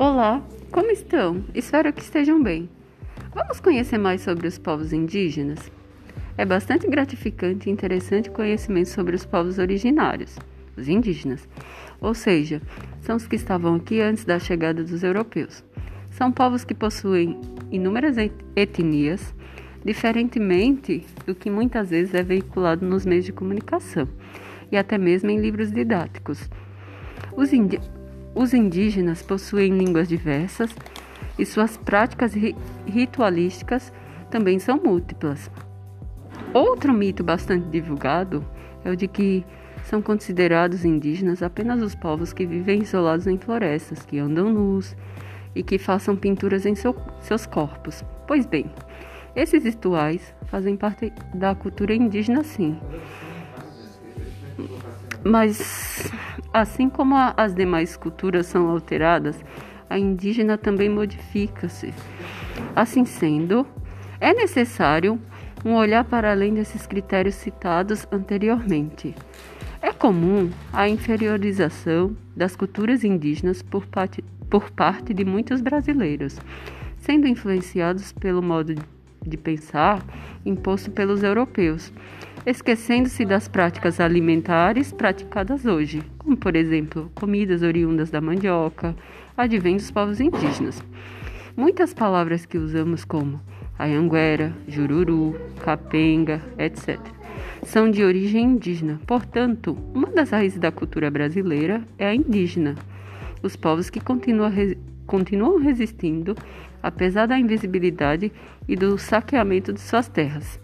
Olá, como estão? Espero que estejam bem. Vamos conhecer mais sobre os povos indígenas? É bastante gratificante e interessante conhecimento sobre os povos originários, os indígenas, ou seja, são os que estavam aqui antes da chegada dos europeus. São povos que possuem inúmeras etnias, diferentemente do que muitas vezes é veiculado nos meios de comunicação e até mesmo em livros didáticos. Os, os indígenas possuem línguas diversas e suas práticas ri ritualísticas também são múltiplas. Outro mito bastante divulgado é o de que são considerados indígenas apenas os povos que vivem isolados em florestas, que andam nus e que façam pinturas em seu, seus corpos. Pois bem, esses rituais fazem parte da cultura indígena, sim. Mas Assim como as demais culturas são alteradas, a indígena também modifica-se. Assim sendo, é necessário um olhar para além desses critérios citados anteriormente. É comum a inferiorização das culturas indígenas por parte, por parte de muitos brasileiros, sendo influenciados pelo modo de pensar imposto pelos europeus esquecendo-se das práticas alimentares praticadas hoje, como por exemplo, comidas oriundas da mandioca, advém dos povos indígenas. Muitas palavras que usamos como ayanguera, jururu, capenga, etc., são de origem indígena. Portanto, uma das raízes da cultura brasileira é a indígena. Os povos que continuam, continuam resistindo, apesar da invisibilidade e do saqueamento de suas terras.